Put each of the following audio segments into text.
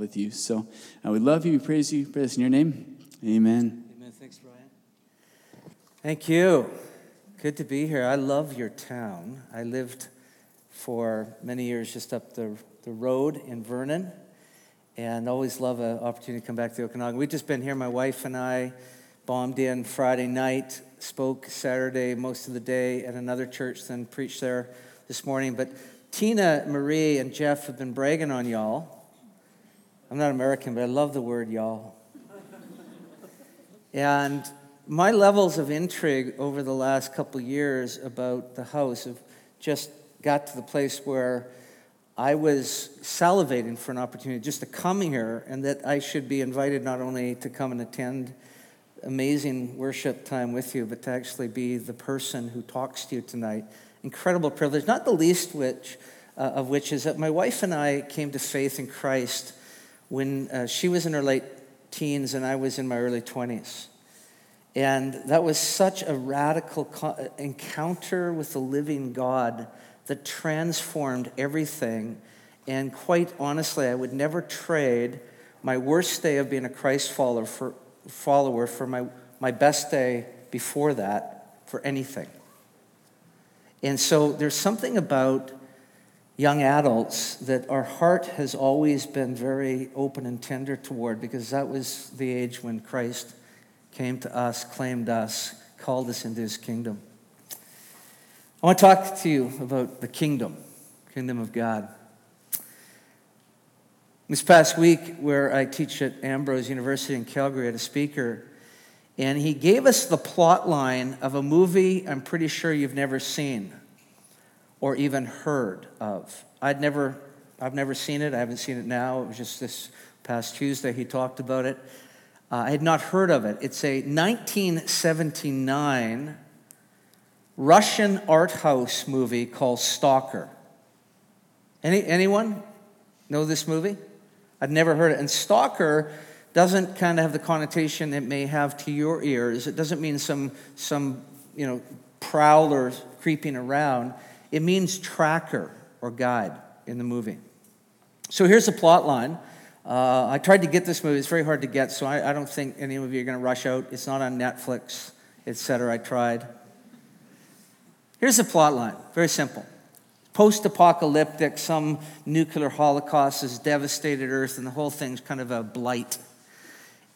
with you. So uh, we love you. We praise you. Praise in your name. Amen. Amen. Thanks, Brian. Thank you. Good to be here. I love your town. I lived for many years just up the, the road in Vernon and always love an opportunity to come back to Okanagan. We've just been here, my wife and I bombed in Friday night, spoke Saturday most of the day at another church, then preached there this morning. But Tina, Marie, and Jeff have been bragging on y'all. I'm not American, but I love the word y'all. and my levels of intrigue over the last couple years about the house have just got to the place where I was salivating for an opportunity just to come here and that I should be invited not only to come and attend amazing worship time with you, but to actually be the person who talks to you tonight. Incredible privilege, not the least which, uh, of which is that my wife and I came to faith in Christ when uh, she was in her late teens and I was in my early 20s. And that was such a radical co- encounter with the living God that transformed everything. And quite honestly, I would never trade my worst day of being a Christ follower for, follower for my, my best day before that for anything. And so there's something about young adults that our heart has always been very open and tender toward because that was the age when Christ came to us, claimed us, called us into his kingdom. I want to talk to you about the kingdom, kingdom of God. This past week, where I teach at Ambrose University in Calgary, I had a speaker, and he gave us the plot line of a movie I'm pretty sure you've never seen or even heard of. I'd never, I've never seen it. I haven't seen it now. It was just this past Tuesday he talked about it. Uh, I had not heard of it. It's a 1979 Russian art house movie called Stalker. Any, anyone know this movie? I'd never heard it. And Stalker doesn't kind of have the connotation it may have to your ears. It doesn't mean some, some you know, prowler creeping around. It means tracker or guide in the movie. So here's the plot line. Uh, I tried to get this movie. It's very hard to get, so I, I don't think any of you are going to rush out. It's not on Netflix, etc. I tried. Here's the plot line very simple. Post apocalyptic, some nuclear holocaust has devastated Earth, and the whole thing's kind of a blight.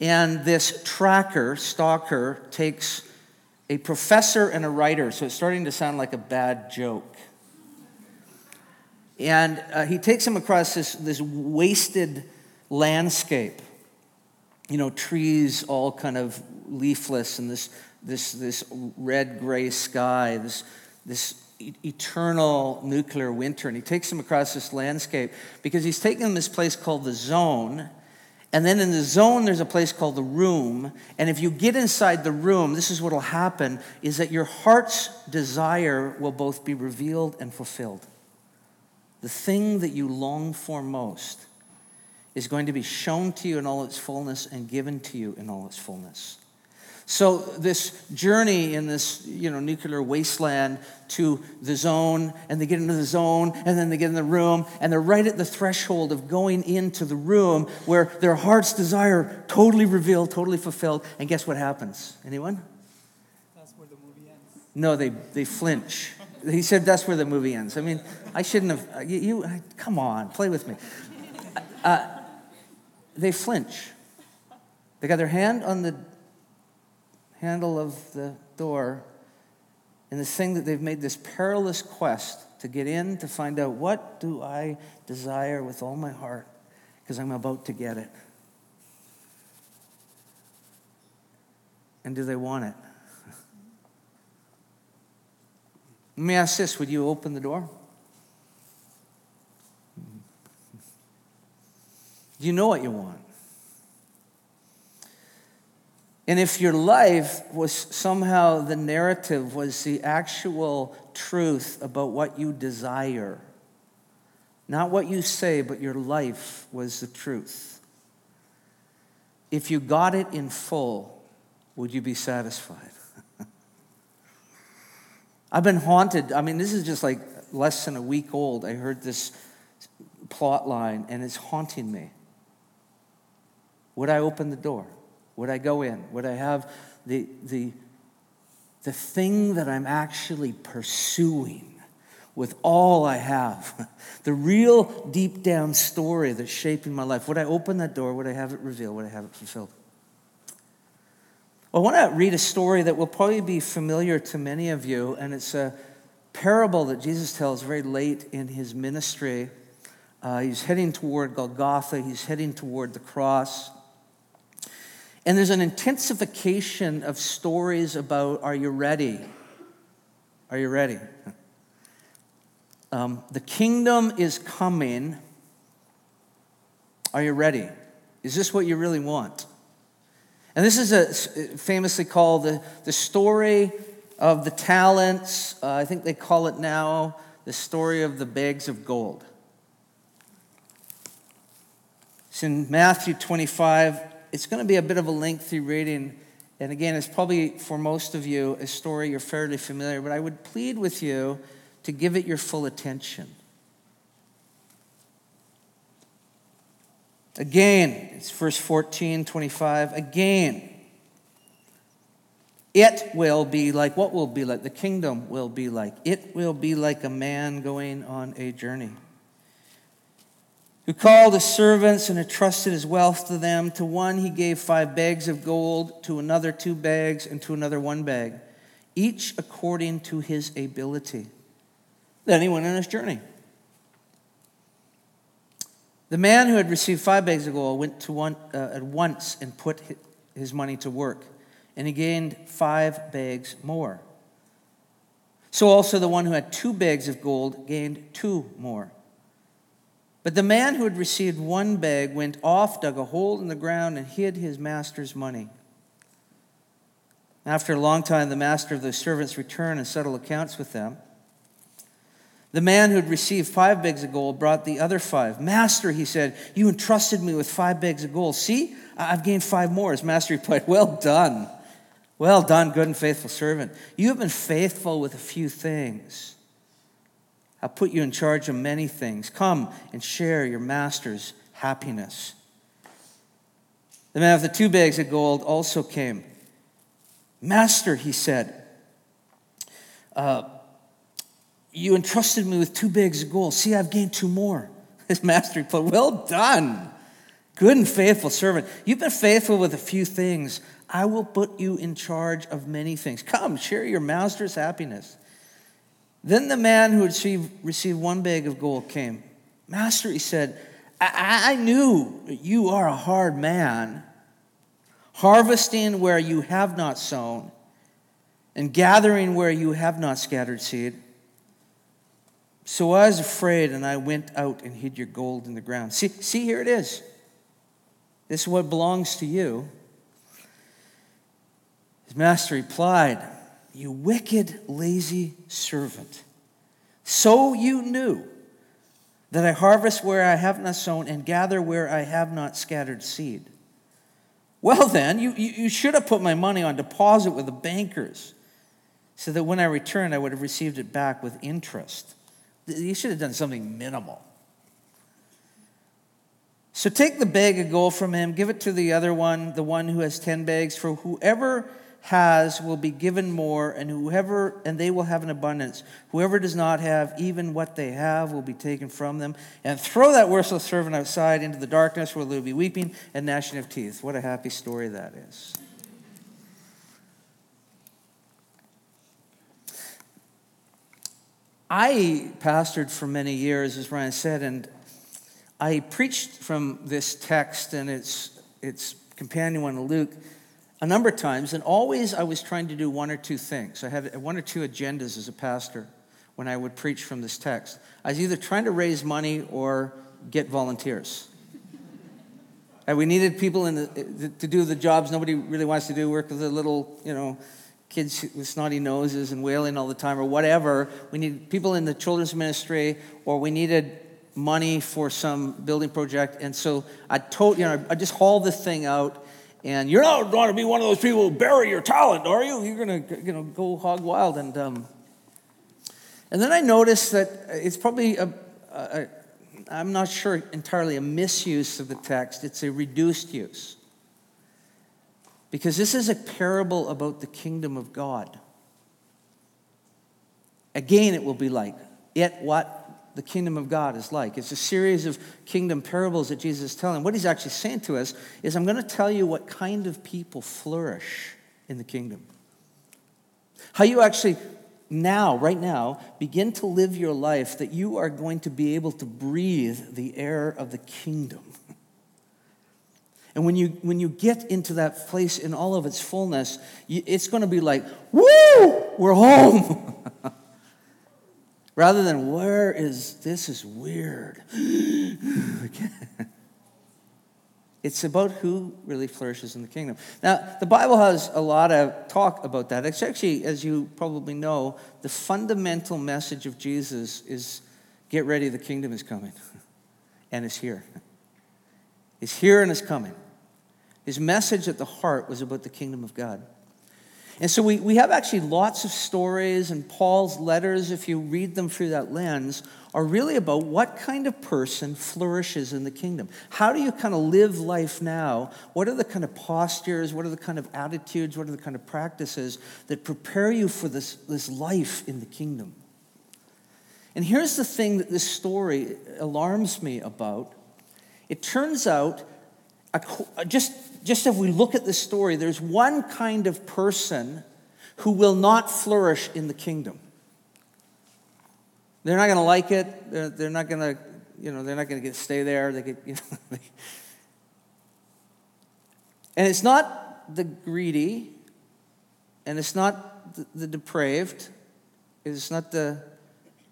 And this tracker, stalker, takes a professor and a writer, so it's starting to sound like a bad joke. And uh, he takes him across this, this wasted landscape. You know, trees all kind of leafless, and this, this, this red gray sky, this this eternal nuclear winter. And he takes him across this landscape because he's taking them this place called the zone. And then in the zone, there's a place called the room. And if you get inside the room, this is what will happen is that your heart's desire will both be revealed and fulfilled. The thing that you long for most is going to be shown to you in all its fullness and given to you in all its fullness. So this journey in this you know nuclear wasteland to the zone, and they get into the zone, and then they get in the room, and they're right at the threshold of going into the room where their heart's desire totally revealed, totally fulfilled. And guess what happens? Anyone? That's where the movie ends. No, they they flinch. He said that's where the movie ends. I mean, I shouldn't have. You, you come on, play with me. Uh, they flinch. They got their hand on the handle of the door and this thing that they've made this perilous quest to get in to find out what do I desire with all my heart because I'm about to get it. And do they want it? Let me ask this would you open the door? Do you know what you want? And if your life was somehow the narrative was the actual truth about what you desire, not what you say, but your life was the truth. If you got it in full, would you be satisfied? I've been haunted. I mean, this is just like less than a week old. I heard this plot line, and it's haunting me. Would I open the door? Would I go in? Would I have the, the, the thing that I'm actually pursuing with all I have? The real deep down story that's shaping my life. Would I open that door? Would I have it revealed? Would I have it fulfilled? Well, I want to read a story that will probably be familiar to many of you, and it's a parable that Jesus tells very late in his ministry. Uh, he's heading toward Golgotha, he's heading toward the cross. And there's an intensification of stories about are you ready? Are you ready? Um, the kingdom is coming. Are you ready? Is this what you really want? And this is a, famously called the, the story of the talents. Uh, I think they call it now the story of the bags of gold. It's in Matthew 25. It's going to be a bit of a lengthy reading. And again, it's probably for most of you a story you're fairly familiar, but I would plead with you to give it your full attention. Again, it's verse 14, 25. Again, it will be like, what will be like? The kingdom will be like. It will be like a man going on a journey who called his servants and entrusted his wealth to them. To one he gave five bags of gold, to another two bags, and to another one bag, each according to his ability. Then he went on his journey. The man who had received five bags of gold went to one, uh, at once and put his money to work, and he gained five bags more. So also the one who had two bags of gold gained two more. But the man who had received one bag went off, dug a hole in the ground, and hid his master's money. After a long time, the master of the servants returned and settled accounts with them. The man who had received five bags of gold brought the other five. Master, he said, you entrusted me with five bags of gold. See, I've gained five more. His master replied, Well done. Well done, good and faithful servant. You have been faithful with a few things. I'll put you in charge of many things. Come and share your master's happiness. The man with the two bags of gold also came. Master, he said, uh, you entrusted me with two bags of gold. See, I've gained two more. His master replied, Well done, good and faithful servant. You've been faithful with a few things. I will put you in charge of many things. Come, share your master's happiness. Then the man who had received, one bag of gold came. Master, he said, I, I knew you are a hard man, harvesting where you have not sown, and gathering where you have not scattered seed. So I was afraid, and I went out and hid your gold in the ground. See, see here it is. This is what belongs to you. His master replied, you wicked, lazy servant. So you knew that I harvest where I have not sown and gather where I have not scattered seed. Well, then, you, you, should have put my money on deposit with the bankers so that when I returned, I would have received it back with interest. You should have done something minimal. So take the bag of gold from him, give it to the other one, the one who has 10 bags, for whoever has will be given more, and whoever and they will have an abundance. Whoever does not have, even what they have will be taken from them. And throw that worthless servant outside into the darkness where there will be weeping and gnashing of teeth. What a happy story that is. I pastored for many years, as Ryan said, and I preached from this text and its, its companion one, Luke a number of times, and always I was trying to do one or two things. I had one or two agendas as a pastor when I would preach from this text. I was either trying to raise money or get volunteers. and we needed people in the, to do the jobs nobody really wants to do, work with the little, you know, kids with snotty noses and wailing all the time or whatever. We need people in the children's ministry, or we needed money for some building project. And so I told, you know, I just hauled this thing out and you're not going to be one of those people who bury your talent, are you? You're going to you know, go hog wild. And, um, and then I noticed that it's probably, a, a, I'm not sure entirely a misuse of the text, it's a reduced use. Because this is a parable about the kingdom of God. Again, it will be like it what the kingdom of God is like. It's a series of kingdom parables that Jesus is telling. What he's actually saying to us is, I'm going to tell you what kind of people flourish in the kingdom. How you actually now, right now, begin to live your life that you are going to be able to breathe the air of the kingdom. And when you, when you get into that place in all of its fullness, you, it's going to be like, woo, we're home. Rather than, where is, this is weird. It's about who really flourishes in the kingdom. Now, the Bible has a lot of talk about that. It's actually, as you probably know, the fundamental message of Jesus is get ready, the kingdom is coming. And it's here. It's here and it's coming. His message at the heart was about the kingdom of God. And so we, we have actually lots of stories, and Paul's letters, if you read them through that lens, are really about what kind of person flourishes in the kingdom. How do you kind of live life now? What are the kind of postures? What are the kind of attitudes? What are the kind of practices that prepare you for this, this life in the kingdom? And here's the thing that this story alarms me about. It turns out, Uh, just just if we look at this story, there's one kind of person who will not flourish in the kingdom. They're not going to like it. They're, they're not going to, you know, they're not going to stay there. They get, you know, and it's not the greedy, and it's not the, the depraved. It's not the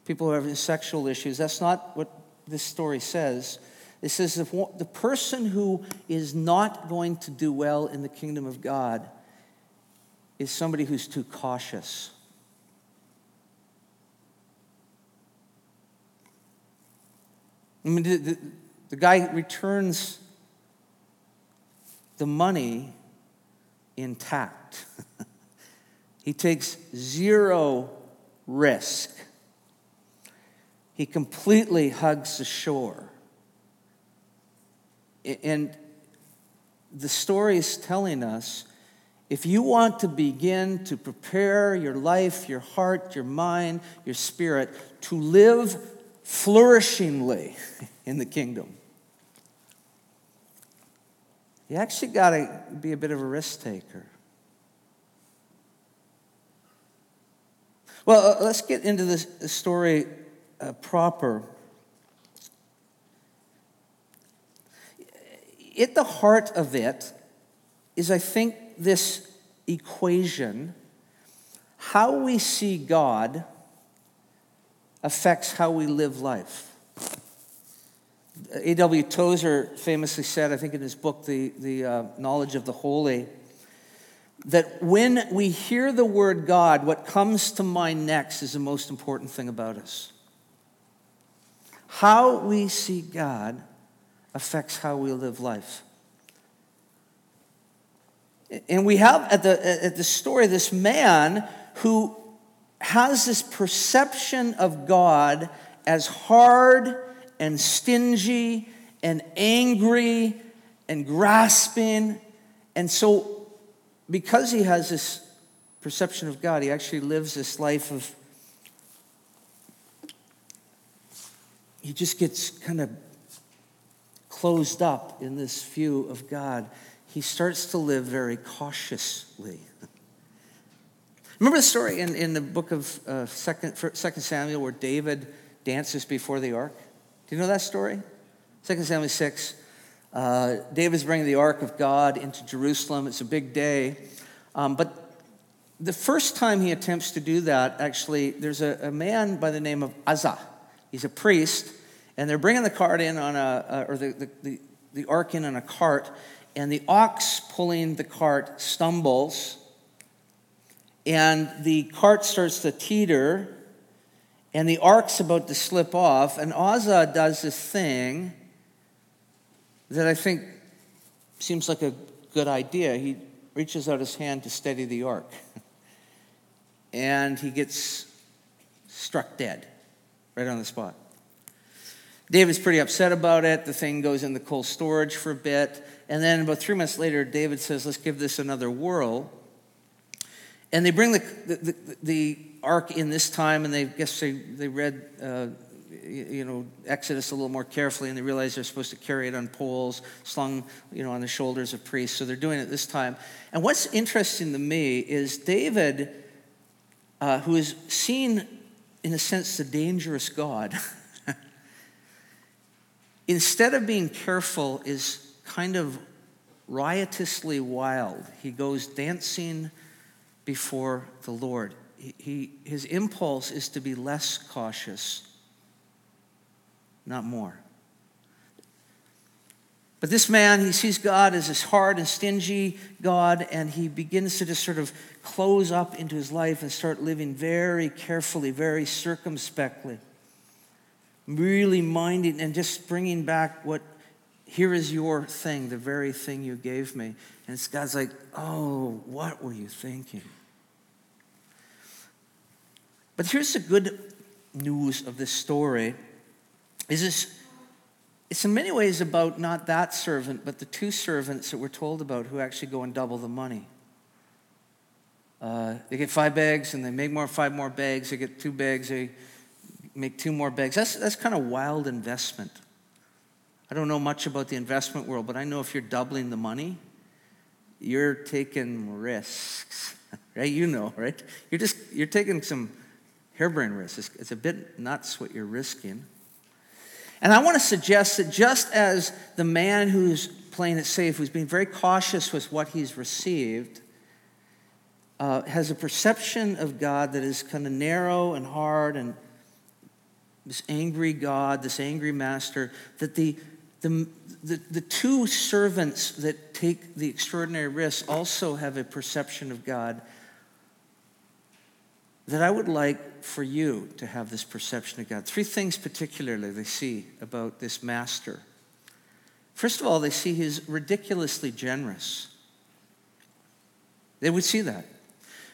people who have sexual issues. That's not what this story says. It says the person who is not going to do well in the kingdom of God is somebody who's too cautious. I mean, the, the, the guy returns the money intact. he takes zero risk. He completely hugs the shore. And the story is telling us if you want to begin to prepare your life, your heart, your mind, your spirit to live flourishingly in the kingdom, you actually got to be a bit of a risk taker. Well, uh, let's get into this story uh, proper. At the heart of it is, I think, this equation how we see God affects how we live life. A.W. Tozer famously said, I think in his book, The, the uh, Knowledge of the Holy, that when we hear the word God, what comes to mind next is the most important thing about us. How we see God affects how we live life. And we have at the, at the story this man who has this perception of God as hard and stingy and angry and grasping. And so, because he has this perception of God, he actually lives this life of, he just gets kind of closed up in this view of God, he starts to live very cautiously. Remember the story in, in the book of uh, Second, Second Samuel where David dances before the ark? Do you know that story? Second Samuel 6. Uh, David's bringing the ark of God into Jerusalem. It's a big day. Um, but the first time he attempts to do that, actually, there's a, a man by the name of Uzzah. He's a priest and they're bringing the cart in on a, or the, the, the, ark in on a cart, and the ox pulling the cart stumbles, and the cart starts to teeter, and the ark's about to slip off, and Uzzah does this thing that I think seems like a good idea. He reaches out his hand to steady the ark, and he gets struck dead right on the spot. David's pretty upset about it. The thing goes in the cold storage for a bit. And then about three months later, David says, let's give this another whirl. And they bring the, the, the, the ark in this time, and they guess they, they read, uh, you know, Exodus a little more carefully, and they realize they're supposed to carry it on poles, slung, you know, on the shoulders of priests. So they're doing it this time. And what's interesting to me is David, uh, who is seen, in a sense, the dangerous God, instead of being careful, is kind of riotously wild. He goes dancing before the Lord. He, he, his impulse is to be less cautious, not more. But this man, he sees God as this hard and stingy God, and he begins to just sort of close up into his life and start living very carefully, very circumspectly. Really minding and just bringing back what, here is your thing, the very thing you gave me. And God's like, oh, what were you thinking? But here's the good news of this story is this it's in many ways about not that servant, but the two servants that we're told about who actually go and double the money. Uh, they get five bags and they make more five more bags. They get two bags, they make two more bags. That's, that's kind of wild investment. I don't know much about the investment world, but I know if you're doubling the money, you're taking risks, right? You know, right? You're just you're taking some harebrained risk. It's, it's a bit nuts what you're risking. And I want to suggest that just as the man who's playing it safe, who's being very cautious with what he's received, uh, has a perception of God that is kind of narrow and hard and this angry God, this angry master, that the, the, the, the two servants that take the extraordinary risks also have a perception of God that I would like for you to have this perception of God. Three things particularly they see about this master. First of all, they see he's ridiculously generous. They would see that.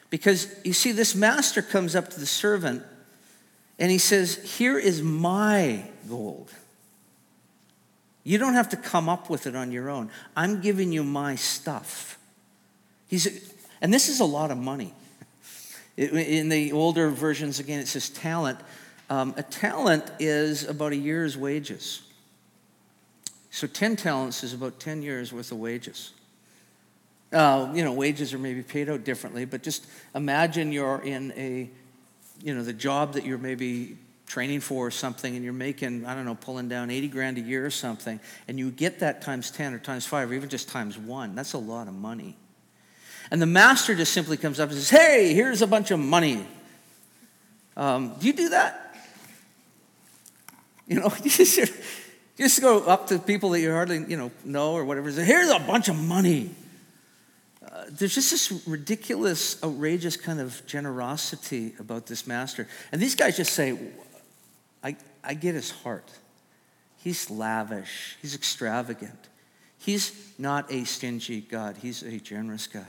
Because you see, this master comes up to the servant and he says, Here is my gold. You don't have to come up with it on your own. I'm giving you my stuff. He's, and this is a lot of money. In the older versions, again, it says talent. Um, a talent is about a year's wages. So 10 talents is about 10 years worth of wages. Uh, you know, wages are maybe paid out differently, but just imagine you're in a, you know, the job that you're maybe training for or something and you're making, I don't know, pulling down 80 grand a year or something, and you get that times 10 or times 5 or even just times 1. That's a lot of money. And the master just simply comes up and says, Hey, here's a bunch of money. Um, do you do that? You know, you just, just go up to people that you hardly you know, know or whatever. Say, Here's a bunch of money. Uh, there's just this ridiculous, outrageous kind of generosity about this master. And these guys just say, I, I get his heart. He's lavish, he's extravagant. He's not a stingy God, he's a generous God.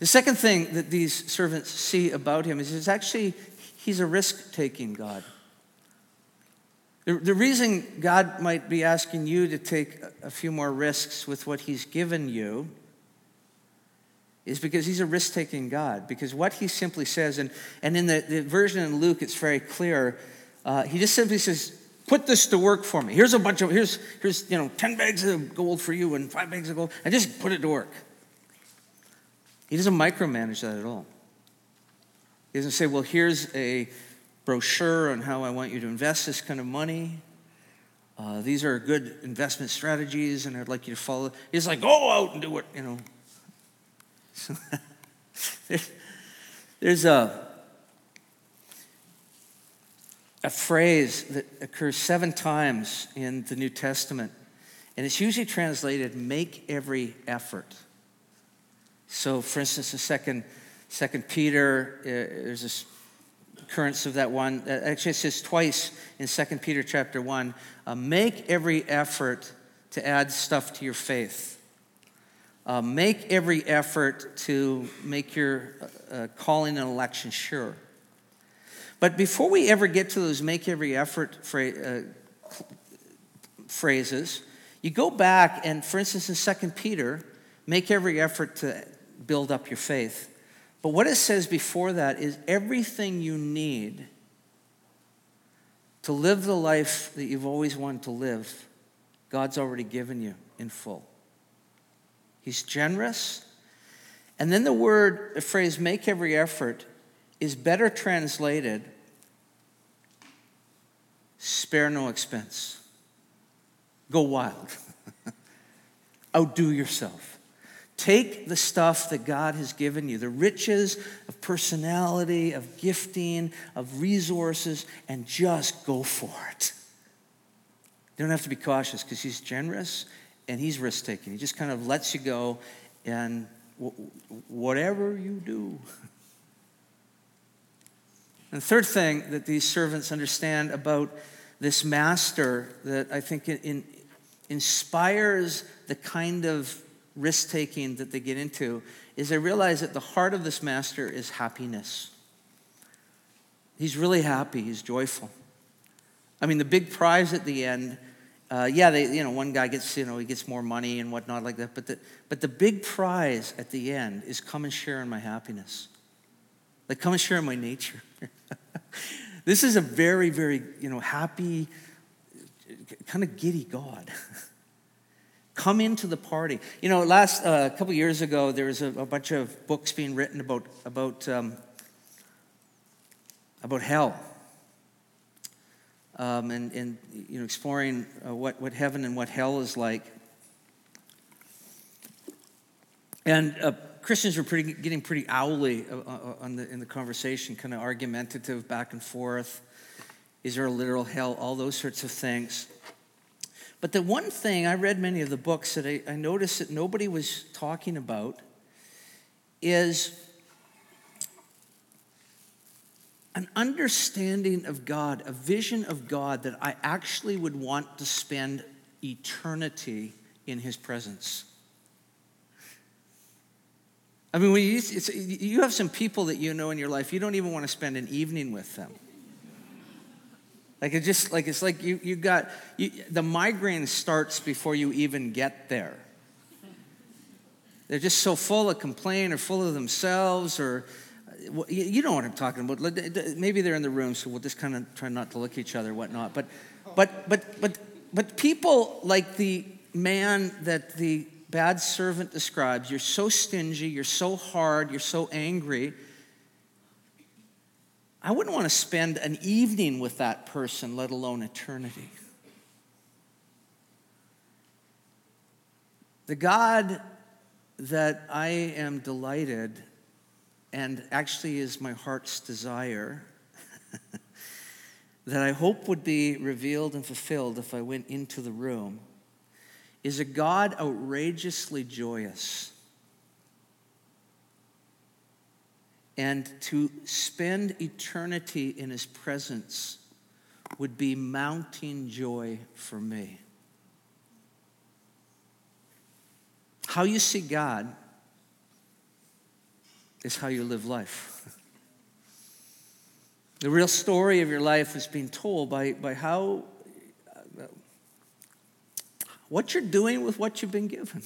The second thing that these servants see about him is actually he's a risk-taking God. The, the reason God might be asking you to take a few more risks with what he's given you is because he's a risk-taking God. Because what he simply says, and, and in the, the version in Luke, it's very clear. Uh, he just simply says, put this to work for me. Here's a bunch of, here's, here's, you know, 10 bags of gold for you and five bags of gold, and just put it to work. He doesn't micromanage that at all. He doesn't say, well, here's a brochure on how I want you to invest this kind of money. Uh, these are good investment strategies, and I'd like you to follow. He's like, go out and do it, you know. There's a, a phrase that occurs seven times in the New Testament, and it's usually translated, make every effort. So, for instance, in second, second Peter, uh, there's this occurrence of that one. Uh, actually, it says twice in Second Peter chapter one. Uh, make every effort to add stuff to your faith. Uh, make every effort to make your uh, uh, calling and election sure. But before we ever get to those make every effort uh, phrases, you go back and, for instance, in 2 Peter, make every effort to build up your faith. But what it says before that is everything you need to live the life that you've always wanted to live, God's already given you in full. He's generous. And then the word, the phrase, make every effort, is better translated spare no expense. Go wild. Outdo yourself. Take the stuff that God has given you, the riches of personality, of gifting, of resources, and just go for it. You don't have to be cautious because He's generous and He's risk taking. He just kind of lets you go, and whatever you do. And the third thing that these servants understand about this master that I think in, inspires the kind of risk taking that they get into is they realize that the heart of this master is happiness. He's really happy, he's joyful. I mean, the big prize at the end, uh, yeah, they, you know, one guy gets, you know, he gets more money and whatnot like that, but the, but the big prize at the end is come and share in my happiness. Like, come and share in my nature. this is a very, very, you know, happy, kind of giddy God. Come into the party. You know, last a uh, couple years ago, there was a, a, bunch of books being written about about um, about hell, um, and and you know, exploring uh, what what heaven and what hell is like. And uh, Christians were pretty, getting pretty owly uh, uh, on the, in the conversation, kind of argumentative back and forth. Is there a literal hell? All those sorts of things. But the one thing, I read many of the books that I, I noticed that nobody was talking about is an understanding of God, a vision of God that I actually would want to spend eternity in His presence. I mean, you, you have some people that you know in your life, you don't even want to spend an evening with them. Like it just like it's like you you got you, the migraine starts before you even get there. They're just so full of complaint or full of themselves or you know what I'm talking about. Maybe they're in the room, so we'll just kind of try not to look at each other, whatnot. But, but, but, but, but people like the man that the bad servant describes. You're so stingy, you're so hard, you're so angry I wouldn't want to spend an evening with that person, let alone eternity. The God that I am delighted and actually is my heart's desire that I hope would be revealed and fulfilled if I went into the room is a God outrageously joyous And to spend eternity in his presence would be mounting joy for me. How you see God is how you live life. the real story of your life is being told by, by how, what you're doing with what you've been given.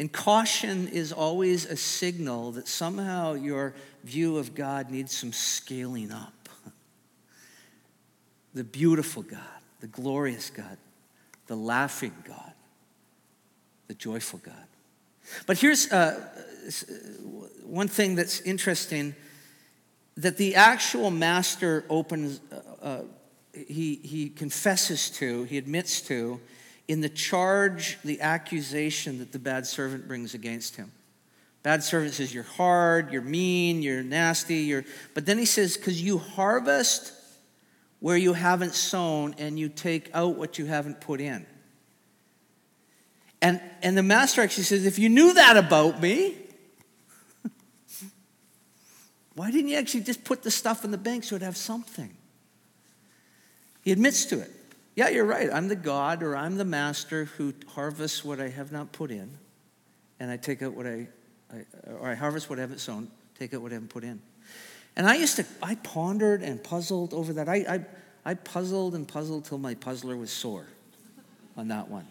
And caution is always a signal that somehow your view of God needs some scaling up. The beautiful God, the glorious God, the laughing God, the joyful God. But here's uh, one thing that's interesting that the actual master opens, uh, uh, he, he confesses to, he admits to, in the charge, the accusation that the bad servant brings against him. Bad servant says, You're hard, you're mean, you're nasty, you're. But then he says, Because you harvest where you haven't sown and you take out what you haven't put in. And, and the master actually says, If you knew that about me, why didn't you actually just put the stuff in the bank so it'd have something? He admits to it. Yeah, you're right. I'm the God or I'm the master who harvests what I have not put in, and I take out what I, I or I harvest what I haven't sown, take out what I haven't put in. And I used to, I pondered and puzzled over that. I, I, I puzzled and puzzled till my puzzler was sore on that one.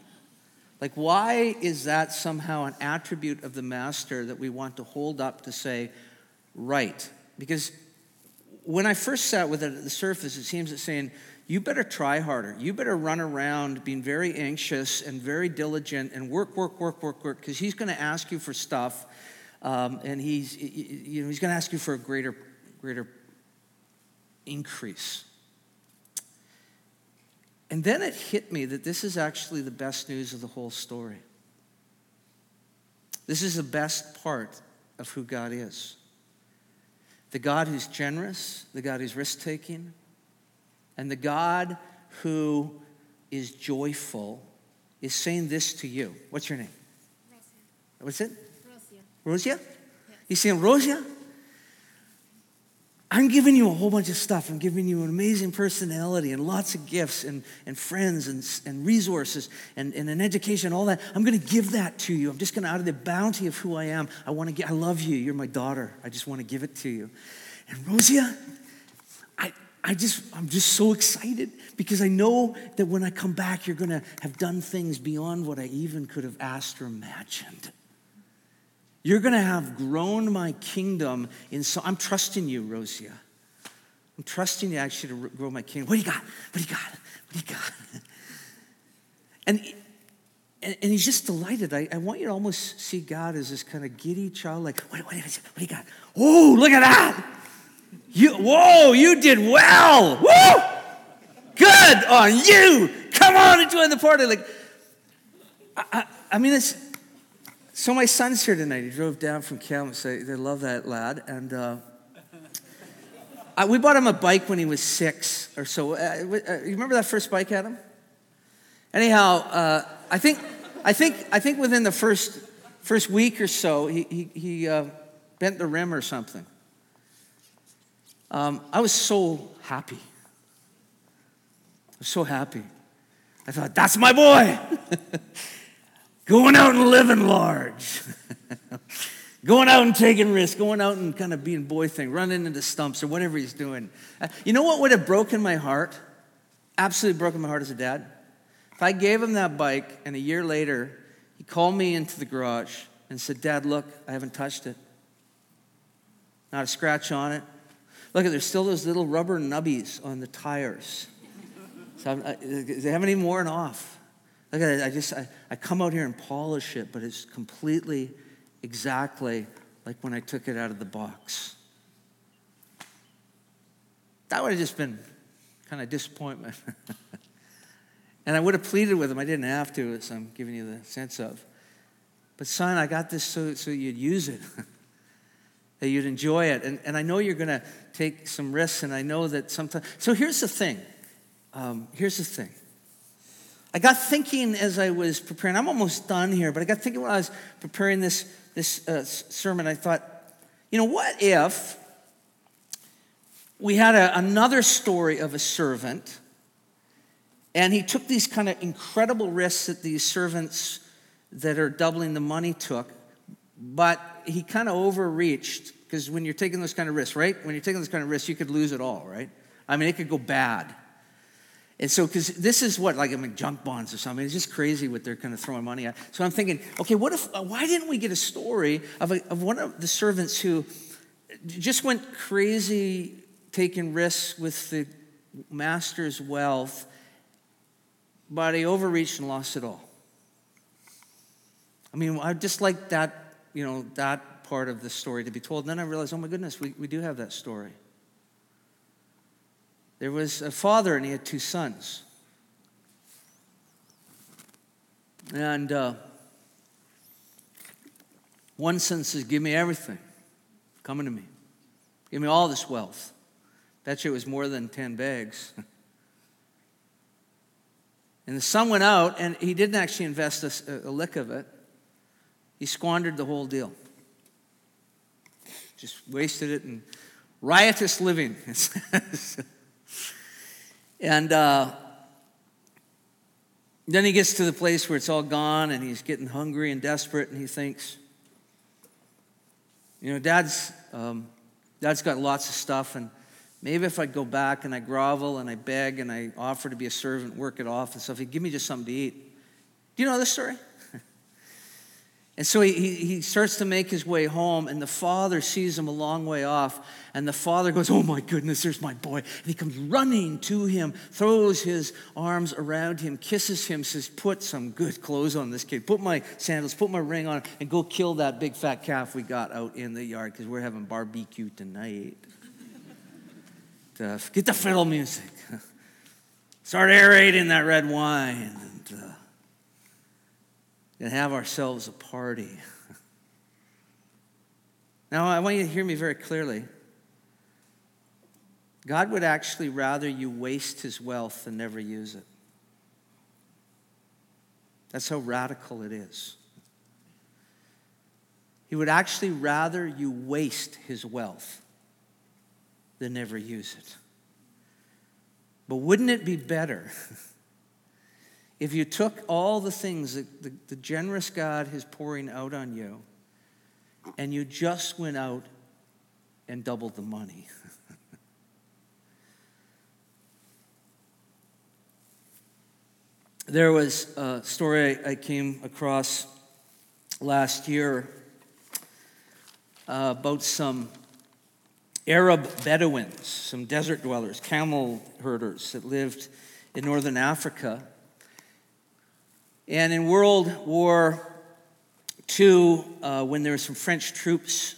Like, why is that somehow an attribute of the master that we want to hold up to say, right? Because when I first sat with it at the surface, it seems it's saying, you better try harder. You better run around being very anxious and very diligent and work, work, work, work, work, because he's going to ask you for stuff, um, and he's, you know, he's going to ask you for a greater, greater increase. And then it hit me that this is actually the best news of the whole story. This is the best part of who God is. The God who's generous, the God who's risk taking, and the God who is joyful is saying this to you. What's your name? Rosia. What's it? Rosia. Rosia? Yes. He's saying, Rosia, I'm giving you a whole bunch of stuff. I'm giving you an amazing personality and lots of gifts and, and friends and, and resources and, and an education, all that. I'm going to give that to you. I'm just going to, out of the bounty of who I am, I want to get, I love you. You're my daughter. I just want to give it to you. And Rosia, I, I just, I'm just so excited because I know that when I come back, you're going to have done things beyond what I even could have asked or imagined. You're going to have grown my kingdom in so I'm trusting you, Rosia. I'm trusting you actually to grow my kingdom. What do you got? What do you got? What do you got? And, and, and he's just delighted. I, I want you to almost see God as this kind of giddy child, like, what, what, what do you got? Oh, look at that. You, whoa, you did well. Woo! Good on you. Come on and join the party. Like, I, I, I mean, it's so my son's here tonight. He drove down from. They, they love that lad. And uh, I, we bought him a bike when he was six or so. Uh, uh, you remember that first bike, Adam? Anyhow, uh, I think I think I think within the first first week or so, he he, he uh, bent the rim or something. Um, I was so happy. I was so happy. I thought, that's my boy. going out and living large, going out and taking risks, going out and kind of being boy thing, running into stumps or whatever he's doing. Uh, you know what would have broken my heart? Absolutely broken my heart as a dad? If I gave him that bike and a year later he called me into the garage and said, Dad, look, I haven't touched it. Not a scratch on it. Look, there's still those little rubber nubbies on the tires. So uh, they haven't even worn off. Look at it. I just, I, I come out here and polish it, but it's completely exactly like when I took it out of the box. That would have just been kind of disappointment. and I would have pleaded with him. I didn't have to, as I'm giving you the sense of. But son, I got this so, so you'd use it, that you'd enjoy it. And, and I know you're going to take some risks, and I know that sometimes. So here's the thing. Um, here's the thing. I got thinking as I was preparing, I'm almost done here, but I got thinking when I was preparing this, this uh, sermon, I thought, you know, what if we had a, another story of a servant and he took these kind of incredible risks that these servants that are doubling the money took, but he kind of overreached because when you're taking those kind of risks, right? When you're taking those kind of risks, you could lose it all, right? I mean, it could go bad. And so, because this is what, like, I mean, junk bonds or something. It's just crazy what they're kind of throwing money at. So I'm thinking, okay, what if, uh, why didn't we get a story of, a, of one of the servants who just went crazy taking risks with the master's wealth, but he overreached and lost it all? I mean, I just like that, you know, that part of the story to be told. And then I realized, oh my goodness, we, we do have that story. There was a father and he had two sons. And uh, one son says, Give me everything. Coming to me. Give me all this wealth. Bet you was more than 10 bags. and the son went out and he didn't actually invest a, a lick of it, he squandered the whole deal. Just wasted it in riotous living. And uh, then he gets to the place where it's all gone and he's getting hungry and desperate and he thinks, you know, dad's, um, Dad's got lots of stuff, and maybe if I'd go back and I grovel and I beg and I offer to be a servant, work it off and stuff, he'd give me just something to eat. Do you know this story? And so he, he, starts to make his way home, and the father sees him a long way off. And the father goes, Oh my goodness, there's my boy. And he comes running to him, throws his arms around him, kisses him, says, Put some good clothes on this kid. Put my sandals, put my ring on, and go kill that big fat calf we got out in the yard because we're having barbecue tonight. get the fiddle music. Start aerating that red wine and have ourselves a party. now, I want you to hear me very clearly. God would actually rather you waste his wealth than never use it. That's how radical it is. He would actually rather you waste his wealth than never use it. But wouldn't it be better If you took all the things that the, the generous God is pouring out on you and you just went out and doubled the money. there was a story I came across last year uh, about some Arab Bedouins, some desert dwellers, camel herders that lived in northern Africa. And in World War II, uh, when there were some French troops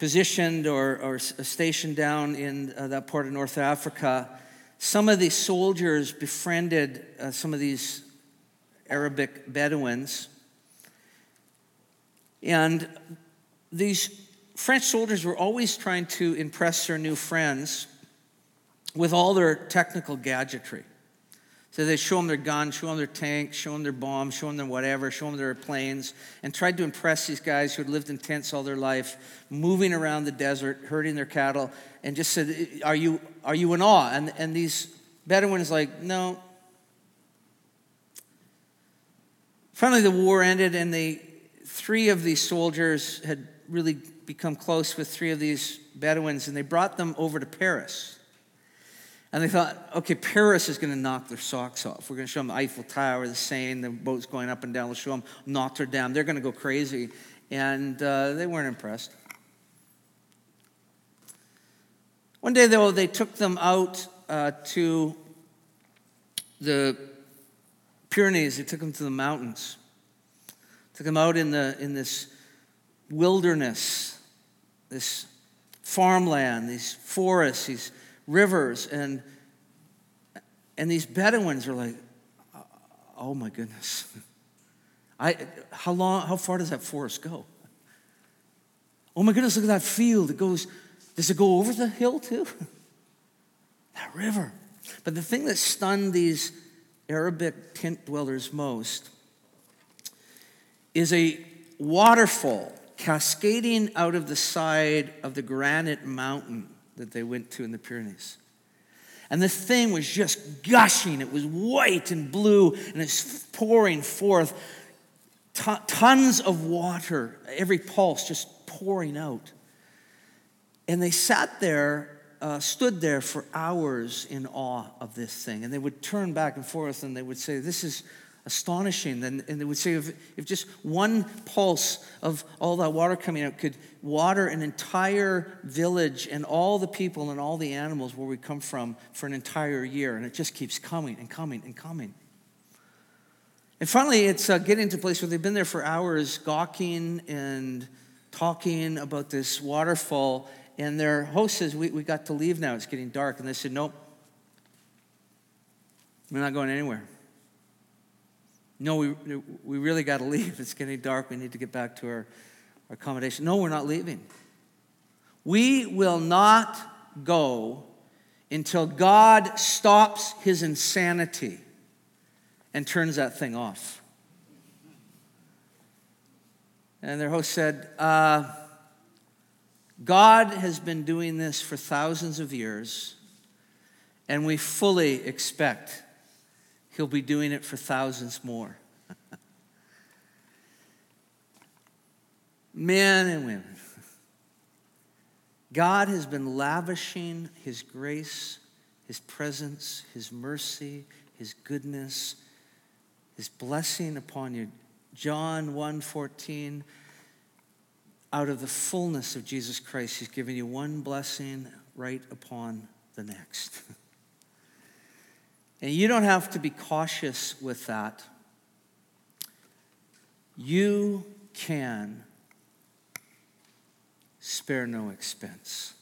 positioned or, or stationed down in uh, that part of North Africa, some of these soldiers befriended uh, some of these Arabic Bedouins. And these French soldiers were always trying to impress their new friends with all their technical gadgetry. So they show them their guns, show them their tanks, show them their bombs, show them their whatever, show them their planes, and tried to impress these guys who had lived in tents all their life, moving around the desert, herding their cattle, and just said, uh, Are you, are you in awe? And, and these Bedouins like, No. Finally, the war ended, and the three of these soldiers had really become close with three of these Bedouins, and they brought them over to Paris. And they thought, okay, Paris is going to knock their socks off. We're going to show them the Eiffel Tower, the Seine, the boats going up and down. We'll show them Notre Dame. They're going to go crazy. And uh, they weren't impressed. One day, though, they took them out uh, to the Pyrenees. They took them to the mountains. Took them out in, the, in this wilderness, this farmland, these forests, these rivers and and these Bedouins are like, oh my goodness. I, how long, how far does that forest go? Oh my goodness, look at that field. It goes, does it go over the hill too? that river. But the thing that stunned these Arabic tent dwellers most is a waterfall cascading out of the side of the granite mountain that they went to in the Pyrenees. And the thing was just gushing. It was white and blue, and it's pouring forth t- tons of water, every pulse just pouring out. And they sat there, uh, stood there for hours in awe of this thing. And they would turn back and forth and they would say, This is astonishing. And, and they would say if, if just one pulse of all that water coming out could water an entire village and all the people and all the animals where we come from for an entire year. And it just keeps coming and coming and coming. And finally, it's uh, getting to a place where they've been there for hours, gawking and talking about this waterfall. And their host says, we, we got to leave now. It's getting dark. And they said, Nope, we're not going anywhere. No, we, we really got to leave. It's getting dark. We need to get back to our, our accommodation. No, we're not leaving. We will not go until God stops his insanity and turns that thing off. And their host said, uh, God has been doing this for thousands of years, and we fully expect He'll be doing it for thousands more. Men and women God has been lavishing His grace, His presence, His mercy, His goodness, His blessing upon you. John 1:14 out of the fullness of Jesus Christ he's given you one blessing right upon the next. and you don't have to be cautious with that. You can spare no expense.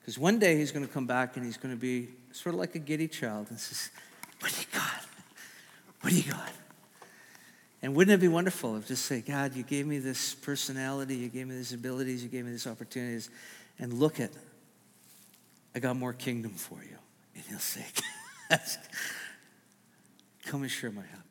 Because one day he's going to come back and he's going to be sort of like a giddy child and says, What do you got? What do you got? And wouldn't it be wonderful if just say, God, you gave me this personality, you gave me these abilities, you gave me these opportunities, and look at, I got more kingdom for you. And he'll say, Come and share my happiness.